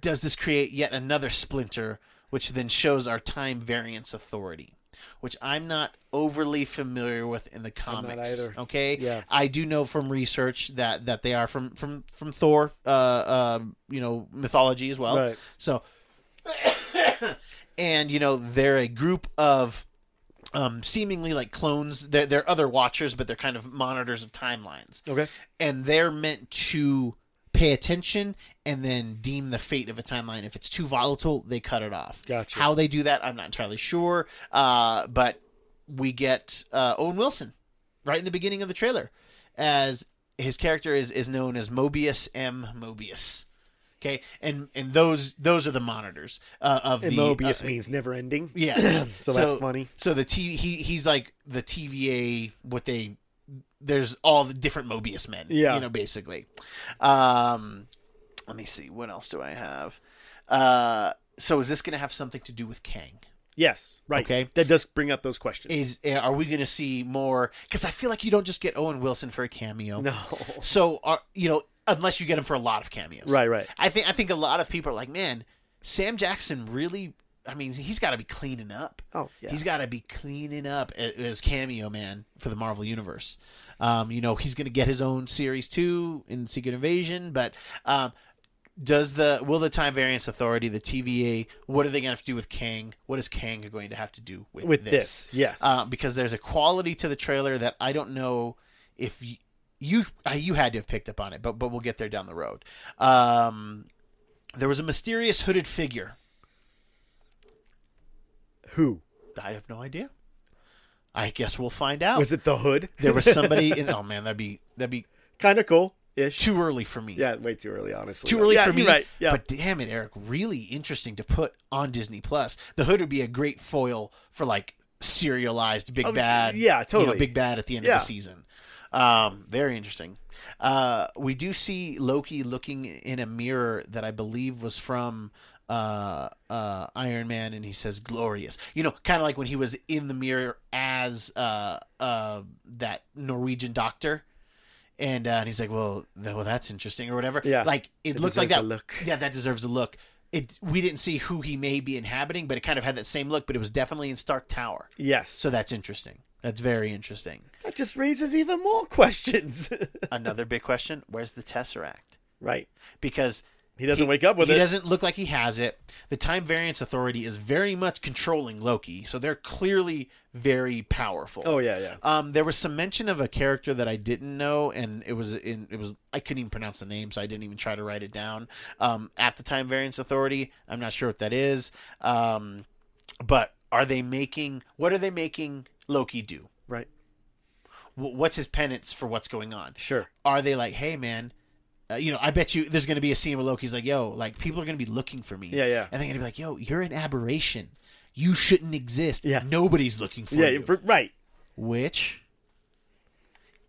[SPEAKER 1] does this create yet another splinter which then shows our time variance authority? Which I'm not overly familiar with in the comics. Okay,
[SPEAKER 2] yeah,
[SPEAKER 1] I do know from research that that they are from from from Thor, uh, uh you know, mythology as well.
[SPEAKER 2] Right.
[SPEAKER 1] So, and you know, they're a group of um, seemingly like clones. They're, they're other watchers, but they're kind of monitors of timelines.
[SPEAKER 2] Okay.
[SPEAKER 1] And they're meant to pay attention and then deem the fate of a timeline. If it's too volatile, they cut it off.
[SPEAKER 2] Gotcha.
[SPEAKER 1] How they do that, I'm not entirely sure. Uh, but we get uh, Owen Wilson right in the beginning of the trailer as his character is, is known as Mobius M. Mobius. Okay, and and those those are the monitors uh, of
[SPEAKER 2] and
[SPEAKER 1] the
[SPEAKER 2] Mobius
[SPEAKER 1] uh,
[SPEAKER 2] means never ending.
[SPEAKER 1] Yes,
[SPEAKER 2] so, so, that's funny.
[SPEAKER 1] So the T he he's like the TVA what they there's all the different Mobius men.
[SPEAKER 2] Yeah.
[SPEAKER 1] You know, basically. Um, let me see. What else do I have? Uh, so is this going to have something to do with Kang?
[SPEAKER 2] Yes, right.
[SPEAKER 1] Okay.
[SPEAKER 2] That does bring up those questions.
[SPEAKER 1] Is uh, are we going to see more? Because I feel like you don't just get Owen Wilson for a cameo.
[SPEAKER 2] no.
[SPEAKER 1] So are you know unless you get him for a lot of cameos.
[SPEAKER 2] Right, right.
[SPEAKER 1] I think I think a lot of people are like, man, Sam Jackson really. I mean, he's got to be cleaning up.
[SPEAKER 2] Oh, yeah.
[SPEAKER 1] He's got to be cleaning up as cameo man for the Marvel universe. Um, you know, he's going to get his own series too in Secret Invasion, but um, does the will the Time Variance Authority, the TVA, what are they going to have to do with Kang? What is Kang going to have to do with,
[SPEAKER 2] With
[SPEAKER 1] this?
[SPEAKER 2] this, yes.
[SPEAKER 1] uh, because there's a quality to the trailer that I don't know if you you, uh, you had to have picked up on it, but but we'll get there down the road. Um, there was a mysterious hooded figure.
[SPEAKER 2] Who?
[SPEAKER 1] I have no idea. I guess we'll find out.
[SPEAKER 2] Was it the hood?
[SPEAKER 1] there was somebody in oh man, that'd be that'd be
[SPEAKER 2] kind of cool ish.
[SPEAKER 1] too early for me.
[SPEAKER 2] Yeah, way too early, honestly.
[SPEAKER 1] Too early
[SPEAKER 2] yeah,
[SPEAKER 1] for me.
[SPEAKER 2] Right. Yeah.
[SPEAKER 1] But damn it, Erik, really interesting to put on Disney Plus. The Hood would be a great foil for like serialized big
[SPEAKER 2] Oh,
[SPEAKER 1] bad.
[SPEAKER 2] yeah,
[SPEAKER 1] You know,
[SPEAKER 2] totally.
[SPEAKER 1] big bad at the end
[SPEAKER 2] Yeah.
[SPEAKER 1] of the season. Um, very interesting. Uh, we do see Loki looking in a mirror that I believe was from uh, uh, Iron Man, and he says "glorious." You know, kind of like when he was in the mirror as uh, uh, that Norwegian doctor. And, uh, and he's like, well, th- well, that's interesting, or whatever.
[SPEAKER 2] Yeah.
[SPEAKER 1] like it,
[SPEAKER 2] It
[SPEAKER 1] looked like that.
[SPEAKER 2] a look.
[SPEAKER 1] Yeah, that deserves a look. It we didn't see who he may be inhabiting, but it kind of had that same look. But it was definitely in Stark Tower,
[SPEAKER 2] yes.
[SPEAKER 1] so that's interesting. That's very interesting.
[SPEAKER 2] that just raises even more questions.
[SPEAKER 1] Another big question: Where's the Tesseract?
[SPEAKER 2] right.
[SPEAKER 1] Because
[SPEAKER 2] He doesn't wake up with
[SPEAKER 1] he
[SPEAKER 2] it.
[SPEAKER 1] He doesn't look like he has it. The Time Variance Authority is very much controlling Loki, so they're clearly very powerful.
[SPEAKER 2] Oh yeah, yeah.
[SPEAKER 1] Um, there was some mention of a character that I didn't know, and it was in it was I couldn't even pronounce the name, so I didn't even try to write it down. Um, at the Time Variance Authority, I'm not sure what that is. Um, but are they making what are they making Loki do?
[SPEAKER 2] Right.
[SPEAKER 1] Wh- What's his penance for what's going on?
[SPEAKER 2] Sure.
[SPEAKER 1] Are they like, hey man, uh, you know, I bet you there's going to be a scene where Loki's like, yo, like people are going to be looking for me.
[SPEAKER 2] Yeah, yeah.
[SPEAKER 1] And they're going to be like, yo, you're an aberration. You shouldn't exist.
[SPEAKER 2] Yeah.
[SPEAKER 1] Nobody's looking for
[SPEAKER 2] Yeah.
[SPEAKER 1] you.
[SPEAKER 2] for- Right.
[SPEAKER 1] Which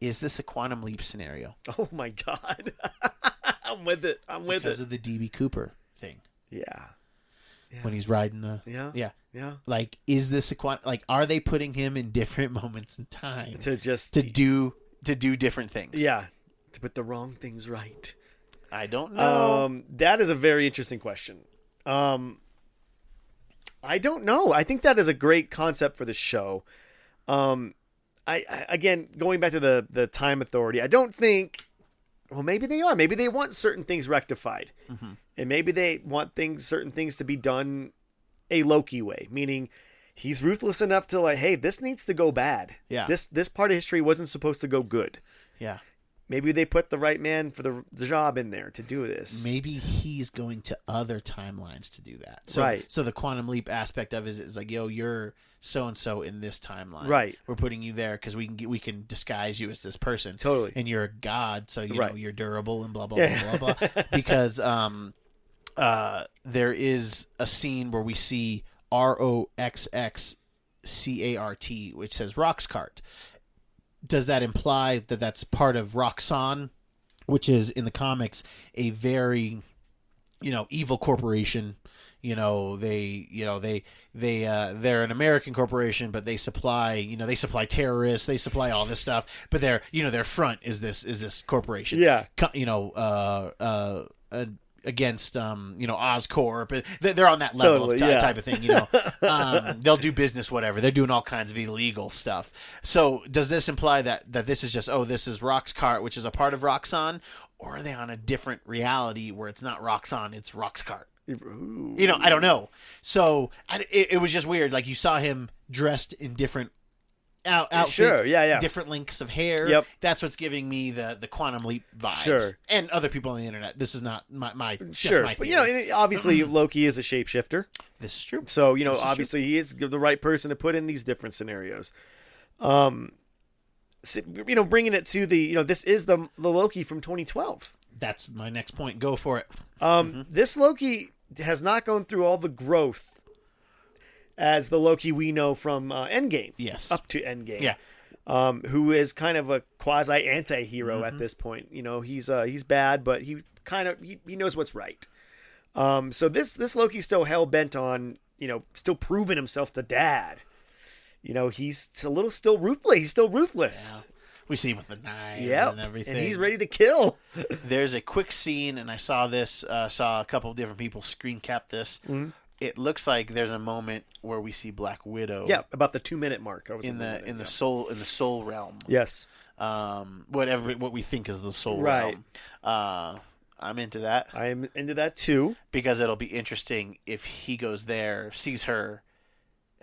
[SPEAKER 1] is this a quantum leap scenario
[SPEAKER 2] Oh my god. I'm with it. I'm with
[SPEAKER 1] because
[SPEAKER 2] it.
[SPEAKER 1] of the DB Cooper thing
[SPEAKER 2] Yeah.
[SPEAKER 1] when he's riding the
[SPEAKER 2] Yeah.
[SPEAKER 1] yeah
[SPEAKER 2] Yeah.
[SPEAKER 1] like is this a quantum like are they putting him in different moments in time
[SPEAKER 2] To just
[SPEAKER 1] to do to do different things?
[SPEAKER 2] yeah to put the wrong things right.
[SPEAKER 1] I don't know.
[SPEAKER 2] Um, that is a very interesting question. Um, I don't know. I think that is a great concept for the show. Um, I, I again going back to the the time authority. I don't think. Well, maybe they are. Maybe they want certain things rectified, and maybe they want things certain things to be done a Loki way, meaning he's ruthless enough to like, hey, this needs to go bad.
[SPEAKER 1] Yeah.
[SPEAKER 2] This this part of history wasn't supposed to go good.
[SPEAKER 1] yeah.
[SPEAKER 2] Maybe they put the right man for the, the job in there to do this.
[SPEAKER 1] maybe he's going to other timelines to do that. So,
[SPEAKER 2] Right.
[SPEAKER 1] So the quantum leap aspect of it is, is like, yo, you're so and so in this timeline.
[SPEAKER 2] Right.
[SPEAKER 1] We're putting you there because we can get, we can disguise you as this person.
[SPEAKER 2] Totally.
[SPEAKER 1] And you're a god, so you know you're durable and blah blah
[SPEAKER 2] Yeah.
[SPEAKER 1] blah blah blah. because um, uh, there is a scene where we see R O X X C A R T, which says Rox Cart. Does that imply that that's part of Roxxon, which is in the comics a very you know evil corporation you know they you know they they uh they're an american corporation but they supply you know they supply terrorists they supply all this stuff but their you know their front is this is this corporation
[SPEAKER 2] Yeah.
[SPEAKER 1] Co- you know uh uh, uh against um you know oscorp They- they're on that level
[SPEAKER 2] Totally,
[SPEAKER 1] of
[SPEAKER 2] yeah.
[SPEAKER 1] type of thing you know um they'll do business whatever they're doing all kinds of illegal stuff so does this imply that that this is just oh this is roxcart which is a part of roxxon or are they on a different reality where it's not roxxon it's roxcart
[SPEAKER 2] Ooh.
[SPEAKER 1] you know, I don't know. So I, it, it was just weird. Like you saw him dressed in different out, outfits,
[SPEAKER 2] Sure, yeah, yeah.
[SPEAKER 1] different lengths of hair.
[SPEAKER 2] Yep.
[SPEAKER 1] That's what's giving me the the quantum leap vibes.
[SPEAKER 2] Sure.
[SPEAKER 1] and other people on the internet. This is not my my
[SPEAKER 2] Sure,
[SPEAKER 1] my
[SPEAKER 2] but you know, obviously Loki is a shapeshifter,
[SPEAKER 1] this is true.
[SPEAKER 2] so you know,
[SPEAKER 1] is true.
[SPEAKER 2] obviously he is the right person to put in these different scenarios. Um, you know, bringing it to the, you know, this is the the Loki from 2012.
[SPEAKER 1] That's my next point. Go for it.
[SPEAKER 2] Um,
[SPEAKER 1] Mm-hmm.
[SPEAKER 2] this Loki has not gone through all the growth as the Loki we know from uh, Endgame.
[SPEAKER 1] Yes.
[SPEAKER 2] up to Endgame.
[SPEAKER 1] Yeah.
[SPEAKER 2] um, who is kind of a quasi anti-hero
[SPEAKER 1] Mm-hmm.
[SPEAKER 2] at this point. You know, he's uh, he's bad, but he kind of he, he knows what's right. Um, so this this Loki's still hell bent on you know, still proving himself the dad. You know, he's a little still ruthless. He's still ruthless.
[SPEAKER 1] Yeah. We see him with the knife
[SPEAKER 2] yep.
[SPEAKER 1] and everything.
[SPEAKER 2] And he's ready to kill.
[SPEAKER 1] There's a quick scene, and I saw this, uh, saw a couple of different people screen cap this.
[SPEAKER 2] Mm-hmm.
[SPEAKER 1] It looks like there's a moment where we see Black Widow.
[SPEAKER 2] Yeah, about the two minute mark.
[SPEAKER 1] in the
[SPEAKER 2] minute,
[SPEAKER 1] in
[SPEAKER 2] yeah.
[SPEAKER 1] the soul in the soul realm.
[SPEAKER 2] Yes.
[SPEAKER 1] Um, whatever what we think is the soul
[SPEAKER 2] Right.
[SPEAKER 1] realm. Uh, I'm into that
[SPEAKER 2] I am into that too.
[SPEAKER 1] because it'll be interesting if he goes there, sees her,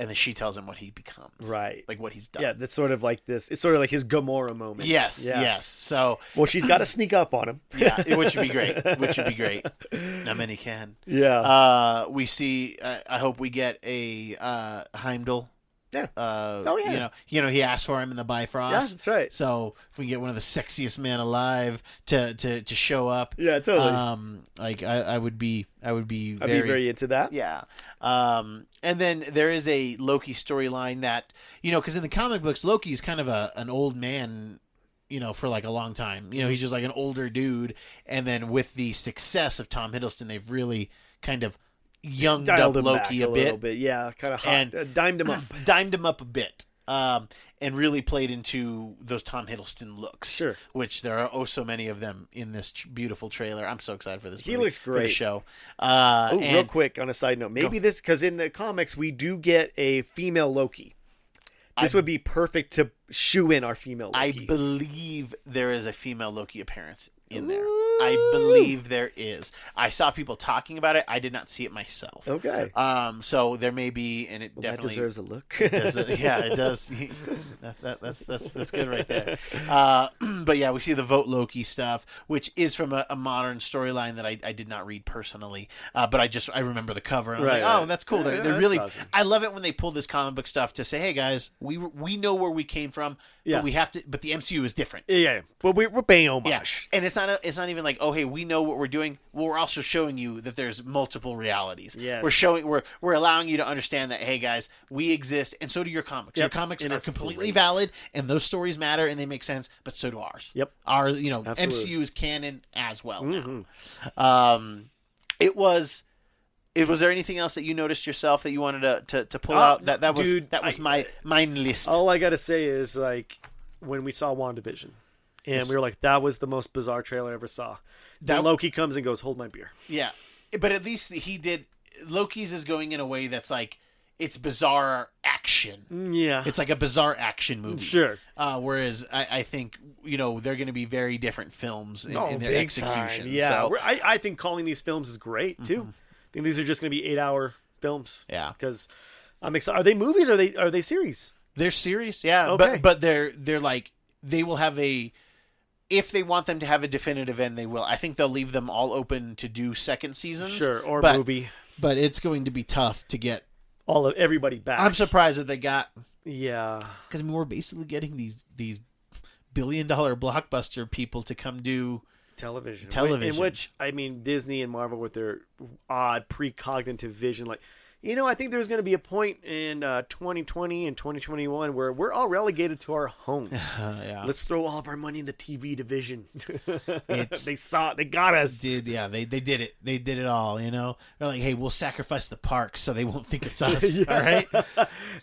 [SPEAKER 1] and then she tells him what he becomes.
[SPEAKER 2] Right.
[SPEAKER 1] Like what he's done.
[SPEAKER 2] Yeah, that's sort of like this. It's sort of like his Gamora moment.
[SPEAKER 1] Yes.
[SPEAKER 2] Yeah.
[SPEAKER 1] Yes. So
[SPEAKER 2] Well, she's got to sneak up on him.
[SPEAKER 1] yeah, which would be great. Which would be great. Not many can.
[SPEAKER 2] Yeah.
[SPEAKER 1] Uh, we see. Uh, I hope we get a uh, Heimdall.
[SPEAKER 2] Yeah.
[SPEAKER 1] Uh,
[SPEAKER 2] Oh, yeah.
[SPEAKER 1] You know, you know, he asked for him in the Bifrost.
[SPEAKER 2] Yeah, that's right.
[SPEAKER 1] So if we get one of the sexiest men alive to to, to show up,
[SPEAKER 2] Yeah, totally.
[SPEAKER 1] Um, like I, I would be, I would be
[SPEAKER 2] I'd
[SPEAKER 1] very,
[SPEAKER 2] be very into that.
[SPEAKER 1] yeah. Um, and then there is a Loki storyline that you know, because in the comic books, Loki is kind of a an old man. You know, for like a long time. You know, he's just like an older dude. And then with the success of Tom Hiddleston, they've really kind of younged
[SPEAKER 2] Dialed
[SPEAKER 1] up Loki
[SPEAKER 2] a,
[SPEAKER 1] a, bit,
[SPEAKER 2] bit. Yeah, kind of.
[SPEAKER 1] And-
[SPEAKER 2] uh, dimed him up.
[SPEAKER 1] dimed him up a bit. Um, and really played into those Tom Hiddleston looks,
[SPEAKER 2] Sure.
[SPEAKER 1] Which there are oh so many of them in this beautiful trailer. I'm so excited for this.
[SPEAKER 2] He
[SPEAKER 1] movie,
[SPEAKER 2] looks
[SPEAKER 1] for the
[SPEAKER 2] great.
[SPEAKER 1] show. Uh,
[SPEAKER 2] Oh, real quick on a side note, maybe this because in the comics we do get a female Loki. This would be perfect to shoe in our female
[SPEAKER 1] I believe there is a female Loki appearance in there. I believe there is. I saw people talking about it. I did not see it myself.
[SPEAKER 2] okay,
[SPEAKER 1] Um. So there may be, and it
[SPEAKER 2] that
[SPEAKER 1] definitely
[SPEAKER 2] deserves a look.
[SPEAKER 1] does yeah, it does. that, that, that's that's that's good right there. Uh, but yeah, we see the vote Loki stuff, which is from a, a modern storyline that I, I did not read personally, uh, but I just I remember the cover and I was
[SPEAKER 2] Right,
[SPEAKER 1] like, oh,
[SPEAKER 2] right.
[SPEAKER 1] that's cool.
[SPEAKER 2] Yeah,
[SPEAKER 1] They're,
[SPEAKER 2] yeah,
[SPEAKER 1] they're
[SPEAKER 2] that's
[SPEAKER 1] really.
[SPEAKER 2] awesome.
[SPEAKER 1] I love it when they pull this comic book stuff to say, hey guys, we we know where we came from,
[SPEAKER 2] Yeah.
[SPEAKER 1] but we have to. But the MCU is different.
[SPEAKER 2] yeah, yeah, but we, we're paying
[SPEAKER 1] Yeah,
[SPEAKER 2] homage.
[SPEAKER 1] and it's not it's not even like oh hey we know what we're doing. Well, we're also showing you that there's multiple realities.
[SPEAKER 2] Yes.
[SPEAKER 1] we're showing we're we're allowing you to understand that hey guys we exist and so do your comics. Your comics
[SPEAKER 2] and
[SPEAKER 1] are completely
[SPEAKER 2] great.
[SPEAKER 1] valid and those stories matter and they make sense, but so do ours.
[SPEAKER 2] Yep.
[SPEAKER 1] our you know
[SPEAKER 2] Absolutely.
[SPEAKER 1] MCU is canon as well.
[SPEAKER 2] Mm-hmm.
[SPEAKER 1] Um, it was. It, was there anything else that you noticed yourself that you wanted to, to, to pull
[SPEAKER 2] Uh,
[SPEAKER 1] out? That that was
[SPEAKER 2] dude,
[SPEAKER 1] that was
[SPEAKER 2] I-
[SPEAKER 1] my mine list.
[SPEAKER 2] All I gotta say is like when we saw WandaVision, and we were like, that was the most bizarre trailer I ever saw. Then
[SPEAKER 1] That-
[SPEAKER 2] Loki comes and goes, "Hold my beer."
[SPEAKER 1] Yeah, but at least he did. Loki's is going in a way that's like it's bizarre action.
[SPEAKER 2] Yeah,
[SPEAKER 1] It's like a bizarre action movie.
[SPEAKER 2] Sure.
[SPEAKER 1] Uh, whereas I, I think you know they're going to be very different films in, in their execution.
[SPEAKER 2] time. Yeah,
[SPEAKER 1] So, Mm-hmm.
[SPEAKER 2] I, I think calling these films is great too. I think these are just going to be eight-hour films.
[SPEAKER 1] Yeah.
[SPEAKER 2] because I'm excited. Are they movies? Or are they are they series?
[SPEAKER 1] they're serious. Yeah,
[SPEAKER 2] Okay.
[SPEAKER 1] but but they're they're like they will have a. If they want them to have a definitive end, they will. I think they'll leave them all open to do second seasons.
[SPEAKER 2] Sure, or
[SPEAKER 1] but,
[SPEAKER 2] movie.
[SPEAKER 1] But it's going to be tough to get.
[SPEAKER 2] All of everybody back.
[SPEAKER 1] I'm surprised that they got
[SPEAKER 2] yeah,
[SPEAKER 1] because I mean, we're basically getting these these billion dollar blockbuster people to come do
[SPEAKER 2] television.
[SPEAKER 1] Television.
[SPEAKER 2] In which I mean Disney and Marvel with their odd precognitive vision like you know, I think there's going to be a point in uh, 2020 and 2021 where we're all relegated to our homes.
[SPEAKER 1] Uh, yeah.
[SPEAKER 2] Let's throw all of our money in the TV division. They saw it. They got us.
[SPEAKER 1] did yeah they they did it they did it all you know they're like hey we'll sacrifice the parks so they won't think it's us all right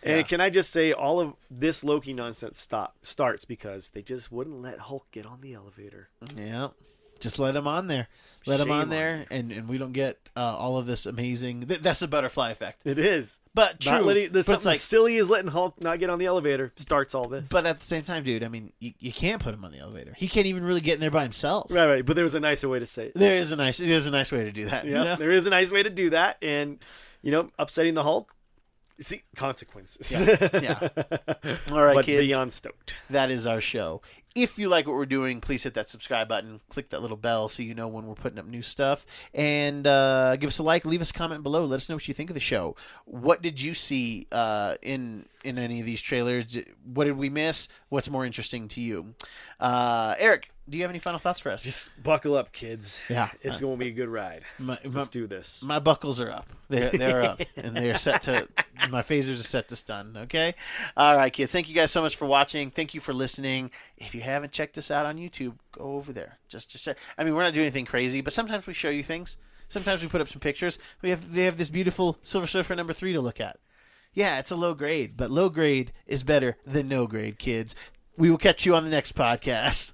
[SPEAKER 2] And can I just say, all of this Loki nonsense stop starts because they just wouldn't let Hulk get on the elevator.
[SPEAKER 1] yeah just let him on there let
[SPEAKER 2] Shame
[SPEAKER 1] on
[SPEAKER 2] on
[SPEAKER 1] there and and we don't get uh, all of this amazing th- that's a butterfly effect
[SPEAKER 2] It is.
[SPEAKER 1] but true
[SPEAKER 2] letting, the,
[SPEAKER 1] but
[SPEAKER 2] something
[SPEAKER 1] like
[SPEAKER 2] silly as letting Hulk not get on the elevator starts all this.
[SPEAKER 1] but at the same time dude i mean you, you can't put him on the elevator he can't even really get in there by himself
[SPEAKER 2] right, right. But there was a nicer way to say it.
[SPEAKER 1] there is a nice there's a nice way to do that you
[SPEAKER 2] Yeah,
[SPEAKER 1] know?
[SPEAKER 2] there is a nice way to do that, and you know, upsetting the Hulk. See consequences.
[SPEAKER 1] yeah all right
[SPEAKER 2] but
[SPEAKER 1] kids
[SPEAKER 2] beyond stoked.
[SPEAKER 1] that is our show. If you like what we're doing, please hit that subscribe button, click that little bell so you know when we're putting up new stuff, and uh, give us a like, leave us a comment below. Let us know what you think of the show. What did you see uh, in in any of these trailers? What did we miss? What's more interesting to you? Uh, Erik, do you have any final thoughts for us?
[SPEAKER 2] Just buckle up, kids.
[SPEAKER 1] Yeah.
[SPEAKER 2] it's going to be a good ride.
[SPEAKER 1] my, my,
[SPEAKER 2] Let's do this.
[SPEAKER 1] my buckles are up. They're, they're up, and they're set to. My phasers are set to stun. Okay, all right, kids. Thank you guys so much for watching. Thank you for listening. If you haven't checked us out on YouTube, go over there. Just, just. check- I mean, we're not doing anything crazy, but sometimes we show you things. Sometimes we put up some pictures. We have they have this beautiful Silver Surfer number three to look at. Yeah, it's a low grade, but low grade is better than no grade, kids. We will catch you on the next podcast.